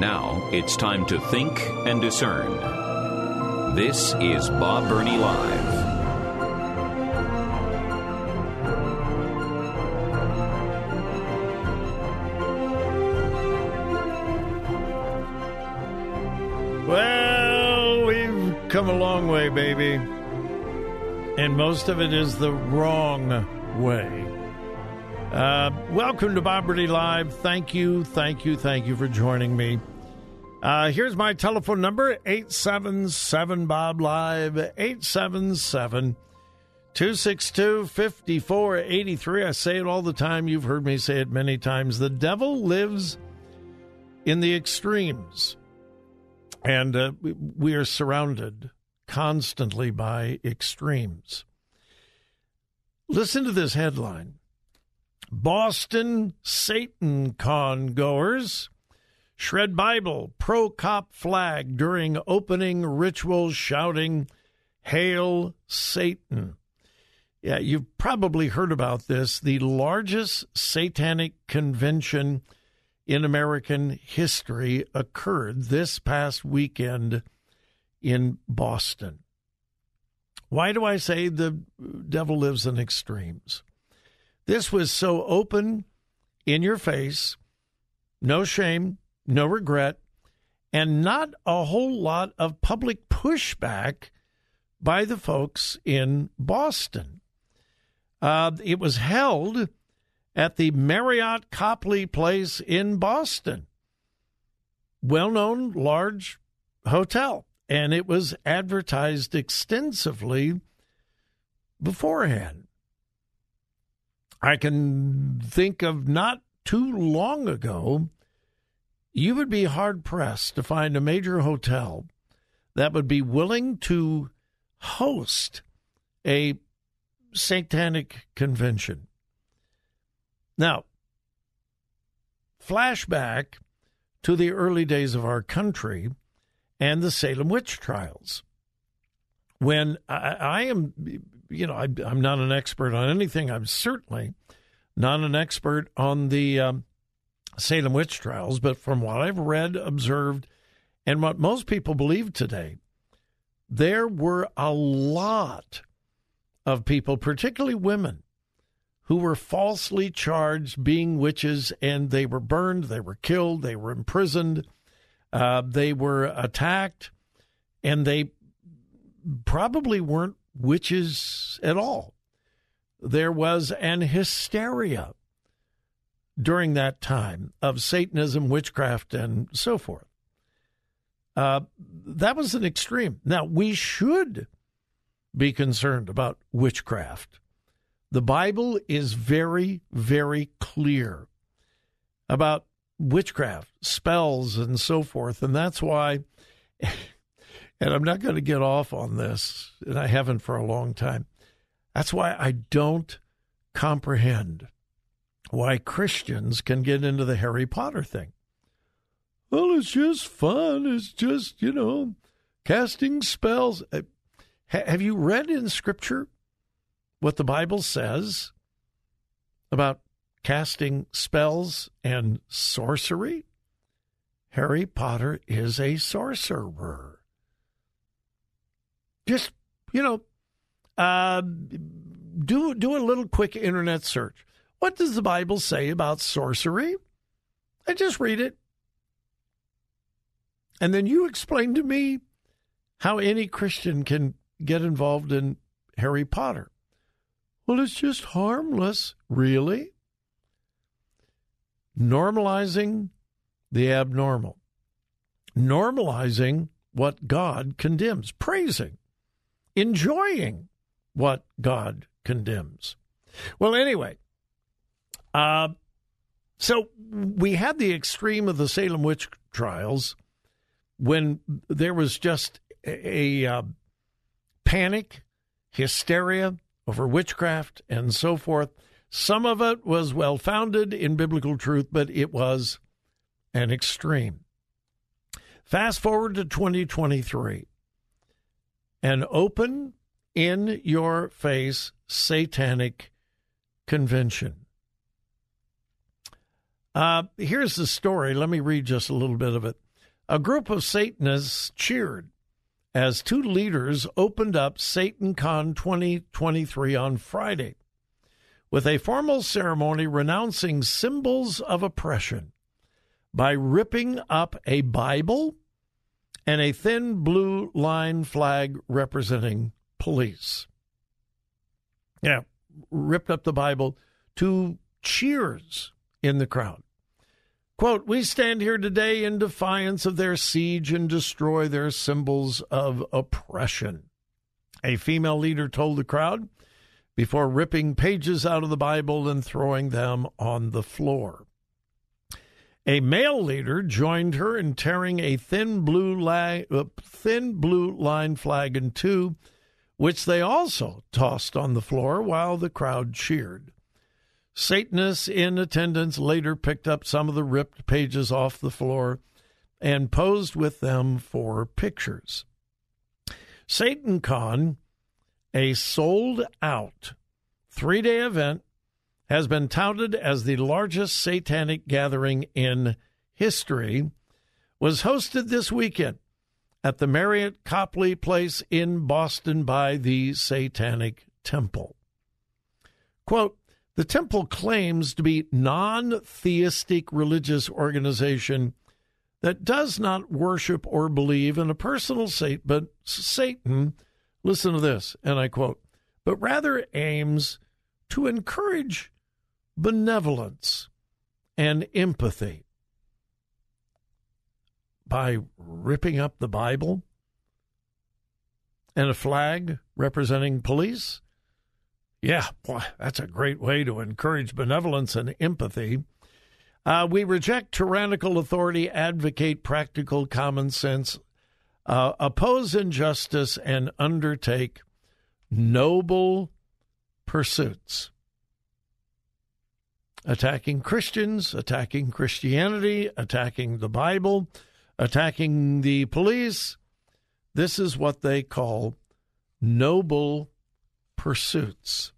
Now it's time to think and discern. This is Bob Burney Live. Well, we've come a long way, baby. And most of it is the wrong way. Uh, welcome to Bob Burney Live. Thank you, thank you, thank you for joining me. Uh, here's my telephone number 877 Bob Live, 877 262 5483. I say it all the time. You've heard me say it many times. The devil lives in the extremes. And uh, we are surrounded constantly by extremes. Listen to this headline Boston SatanCon goers shred Bible, pro cop flag during opening rituals shouting, Hail Satan. Yeah, you've probably heard about this. The largest satanic convention in American history occurred this past weekend in Boston. Why do I say the devil lives in extremes? This was so open, in your face, no shame, no regret, and not a whole lot of public pushback by the folks in Boston. Uh, it was held at the Marriott Copley Place in Boston. Well known, large hotel. And it was advertised extensively beforehand. I can think of not too long ago, you would be hard pressed to find a major hotel that would be willing to host a satanic convention. Now, flashback to the early days of our country and the Salem witch trials. When I, I am, you know, I, am not an expert on anything. I'm certainly not an expert on the um, Salem witch trials, but from what I've read, observed, and what most people believe today, there were a lot of people, particularly women, who were falsely charged being witches, and they were burned, they were killed, they were imprisoned, uh, they were attacked, and they probably weren't witches at all. There was an hysteria during that time of Satanism, witchcraft, and so forth. Uh, that was an extreme. Now, we should be concerned about witchcraft the Bible is very, very clear about witchcraft, spells, and so forth. And that's why, and I'm not going to get off on this, and I haven't for a long time. That's why I don't comprehend why Christians can get into the Harry Potter thing. Well, it's just fun. It's just, you know, casting spells. Uh, have you read in Scripture what the Bible says about casting spells and sorcery? Harry Potter is a sorcerer. Just, you know, uh, do, do a little quick internet search. What does the Bible say about sorcery? I just read it. And then you explain to me how any Christian can get involved in Harry Potter. Well, it's just harmless. Really? Normalizing the abnormal. Normalizing what God condemns. Praising. Enjoying what God condemns. Well, anyway, uh, So we had the extreme of the Salem witch trials when there was just a, a uh, panic, hysteria over witchcraft, and so forth. Some of it was well founded in biblical truth, but it was an extreme. Fast forward to 2023 an open, in your face satanic convention. Uh, here's the story. Let me read just a little bit of it. A group of Satanists cheered as two leaders opened up SatanCon 2023 on Friday with a formal ceremony renouncing symbols of oppression by ripping up a Bible and a thin blue line flag representing police. Yeah, ripped up the Bible to cheers in the crowd. Quote, We stand here today in defiance of their siege and destroy their symbols of oppression. A female leader told the crowd before ripping pages out of the Bible and throwing them on the floor. A male leader joined her in tearing a thin blue, uh, thin blue line flag in two, which they also tossed on the floor while the crowd cheered. Satanists in attendance later picked up some of the ripped pages off the floor and posed with them for pictures. SatanCon, a sold out three day event, has been touted as the largest satanic gathering in history, was hosted this weekend at the Marriott Copley Place in Boston by the Satanic Temple. Quote, the temple claims to be non-theistic religious organization that does not worship or believe in a personal Satan, but Satan, listen to this, and I quote, but rather aims to encourage benevolence and empathy by ripping up the Bible and a flag representing police? Yeah, boy, that's a great way to encourage benevolence and empathy. Uh, we reject tyrannical authority, advocate practical common sense, uh, oppose injustice, and undertake noble pursuits attacking Christians, attacking Christianity, attacking the Bible, attacking the police. This is what they call noble pursuits.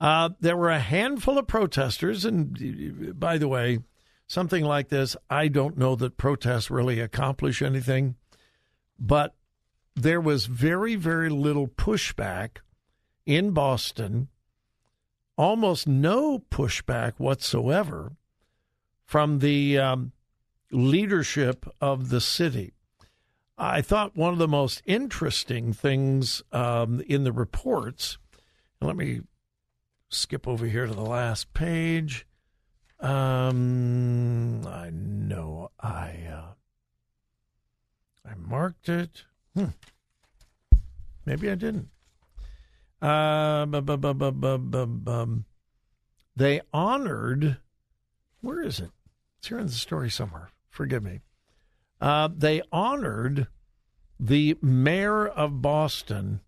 Uh, there were a handful of protesters, and by the way, something like this, I don't know that protests really accomplish anything, but there was very, very little pushback in Boston almost no pushback whatsoever from the um, leadership of the city. I thought one of the most interesting things um, in the reports, let me skip over here to the last page. Um, I know I uh, I marked it. Hmm. Maybe I didn't. Uh, they honored, where is it? It's here in the story somewhere. Forgive me. Uh, they honored the mayor of Boston.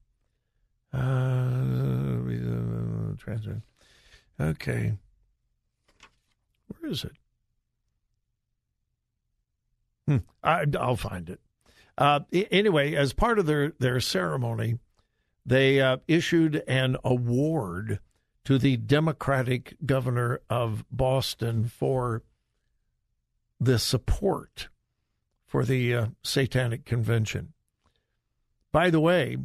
Uh, okay. Where is it? Hmm. I, will find it. Uh, anyway, as part of their, their ceremony, they uh, issued an award to the Democratic governor of Boston for the support for the uh, Satanic Convention. By the way,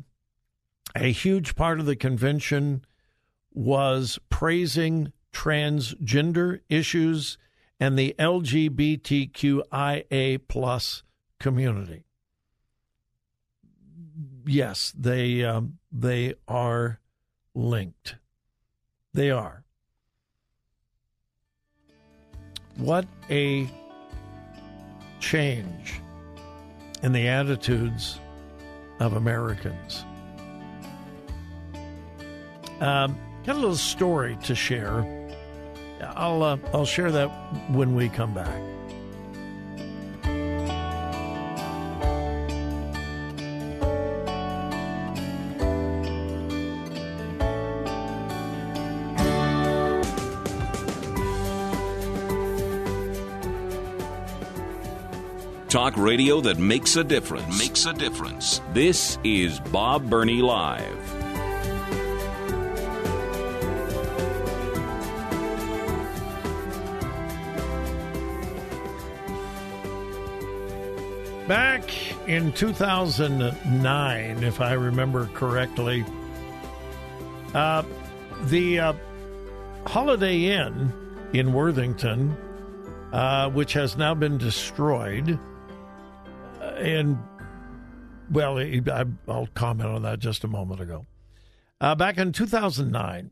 a huge part of the convention was praising transgender issues and the LGBTQIA plus community yes, they um, they are linked. They are. What a change in the attitudes of Americans. Um, got a little story to share. I'll uh, I'll share that when we come back. Talk radio that makes a difference. Makes a difference. This is Bob Burney Live. Back in 2009, if I remember correctly, uh, the uh, Holiday Inn in Worthington, uh, which has now been destroyed, and well, I, will comment on that just a moment ago. Uh, back in 2009,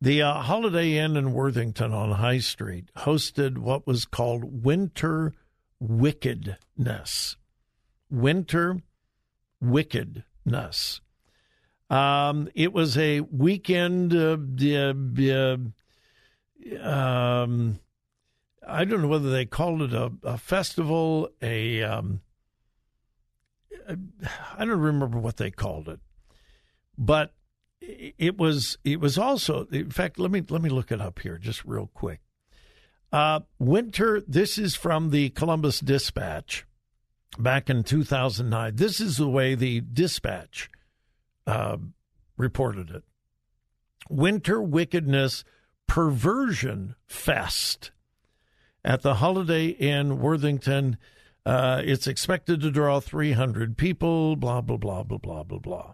the uh, Holiday Inn in Worthington on High Street hosted what was called Winter wickedness. Winter wickedness. Um, it was a weekend. Uh, um, I don't know whether they called it a, a festival, a. Um, I don't remember what they called it, but it was it was also. In fact, let me let me look it up here just real quick. Uh, winter, this is from the Columbus Dispatch back in 2009. This is the way the Dispatch uh, reported it Winter Wickedness Perversion Fest at the Holiday Inn Worthington. Uh, it's expected to draw 300 people, blah, blah, blah, blah, blah, blah, blah.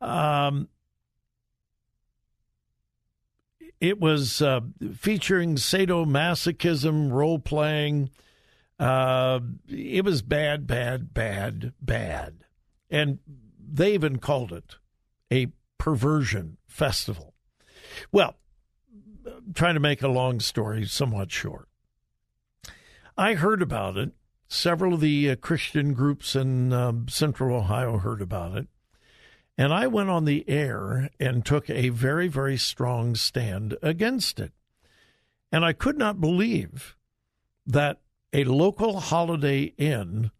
Um, it was uh, featuring sadomasochism, role playing. Uh, it was bad, bad, bad, bad. And they even called it a perversion festival. Well, trying to make a long story somewhat short. I heard about it. Several of the uh, Christian groups in um, central Ohio heard about it. And I went on the air and took a very, very strong stand against it. And I could not believe that a local Holiday Inn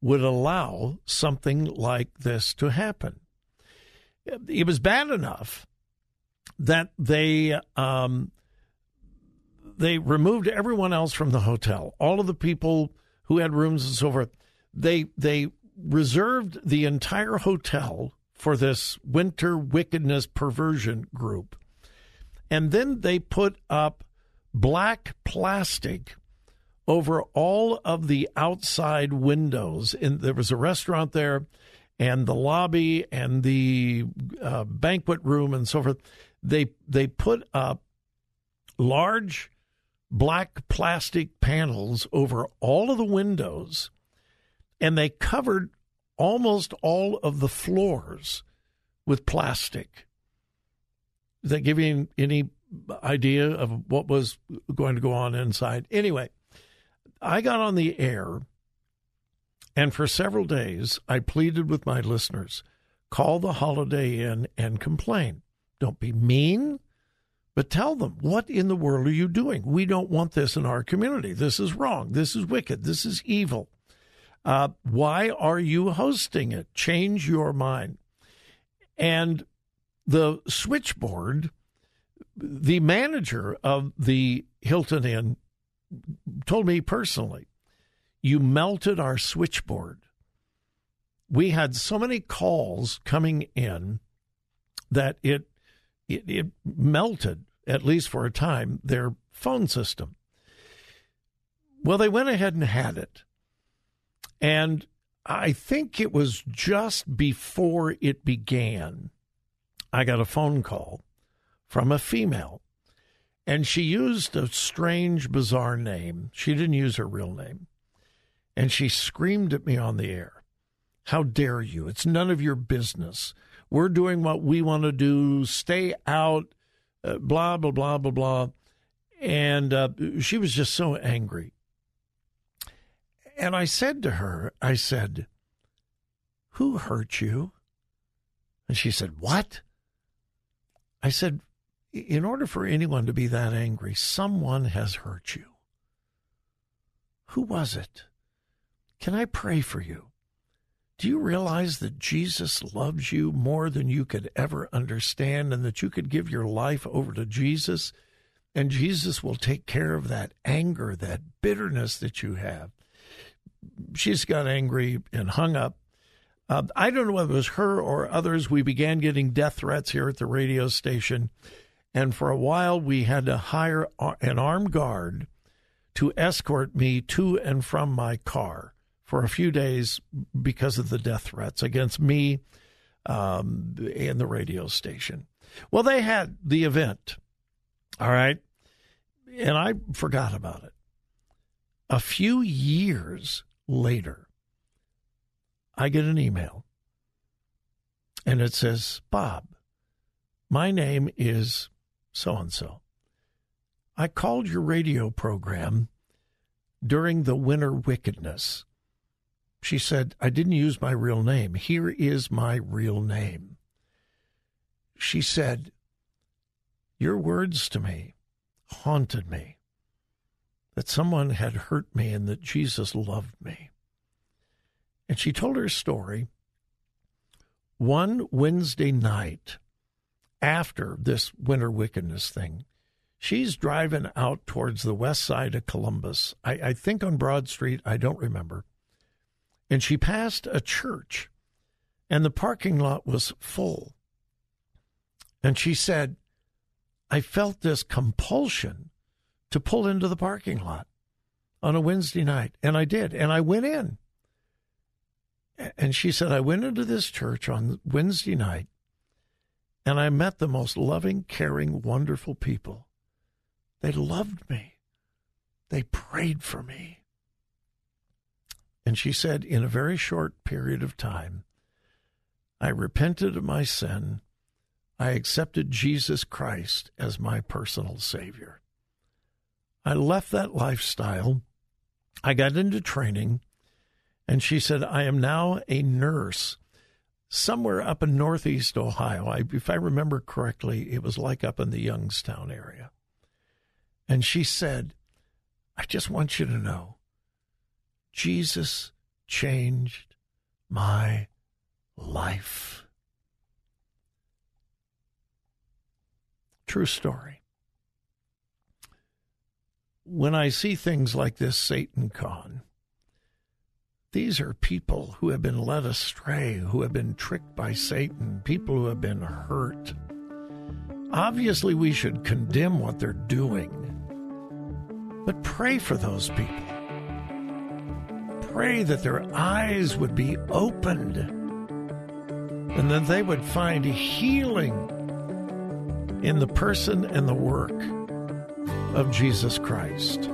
would allow something like this to happen. It was bad enough that they um, they removed everyone else from the hotel, all of the people who had rooms and so forth. They they reserved the entire hotel for this winter wickedness perversion group. And then they put up black plastic over all of the outside windows. And there was a restaurant there, and the lobby and the uh, banquet room and so forth. They they put up large black plastic panels over all of the windows, and they covered almost all of the floors with plastic. Does that give you any idea of what was going to go on inside? Anyway, I got on the air, and for several days, I pleaded with my listeners call the Holiday Inn and complain. Don't be mean, but tell them, what in the world are you doing? We don't want this in our community. This is wrong. This is wicked. This is evil. Uh, why are you hosting it? Change your mind. And the switchboard, the manager of the Hilton Inn told me personally, you melted our switchboard. We had so many calls coming in that it, it, it melted, at least for a time, their phone system. Well, they went ahead and had it. And I think it was just before it began, I got a phone call from a female. And she used a strange, bizarre name. She didn't use her real name. And she screamed at me on the air How dare you? It's none of your business. We're doing what we want to do. Stay out, uh, blah, blah, blah, blah, blah. And uh, she was just so angry. And I said to her, I said, Who hurt you? And she said, What? I said, In order for anyone to be that angry, someone has hurt you. Who was it? Can I pray for you? Do you realize that Jesus loves you more than you could ever understand and that you could give your life over to Jesus and Jesus will take care of that anger, that bitterness that you have? She's got angry and hung up. Uh, I don't know whether it was her or others. We began getting death threats here at the radio station. And for a while, we had to hire an armed guard to escort me to and from my car for a few days because of the death threats against me um, and the radio station. Well, they had the event, all right, and I forgot about it. A few years later, I get an email and it says, Bob, my name is so and so. I called your radio program during the winter wickedness. She said, I didn't use my real name. Here is my real name. She said, Your words to me haunted me, that someone had hurt me and that Jesus loved me. And she told her story. One Wednesday night after this winter wickedness thing, she's driving out towards the west side of Columbus. I, I think on Broad Street, I don't remember. And she passed a church, and the parking lot was full. And she said, I felt this compulsion to pull into the parking lot on a Wednesday night. And I did. And I went in. And she said, I went into this church on Wednesday night and I met the most loving, caring, wonderful people. They loved me. They prayed for me. And she said, in a very short period of time, I repented of my sin. I accepted Jesus Christ as my personal Savior. I left that lifestyle. I got into training. And she said, I am now a nurse somewhere up in northeast Ohio. I, if I remember correctly, it was like up in the Youngstown area. And she said, I just want you to know Jesus changed my life. True story. When I see things like this SatanCon, these are people who have been led astray, who have been tricked by Satan, people who have been hurt. Obviously, we should condemn what they're doing, but pray for those people. Pray that their eyes would be opened and that they would find healing in the person and the work of Jesus Christ.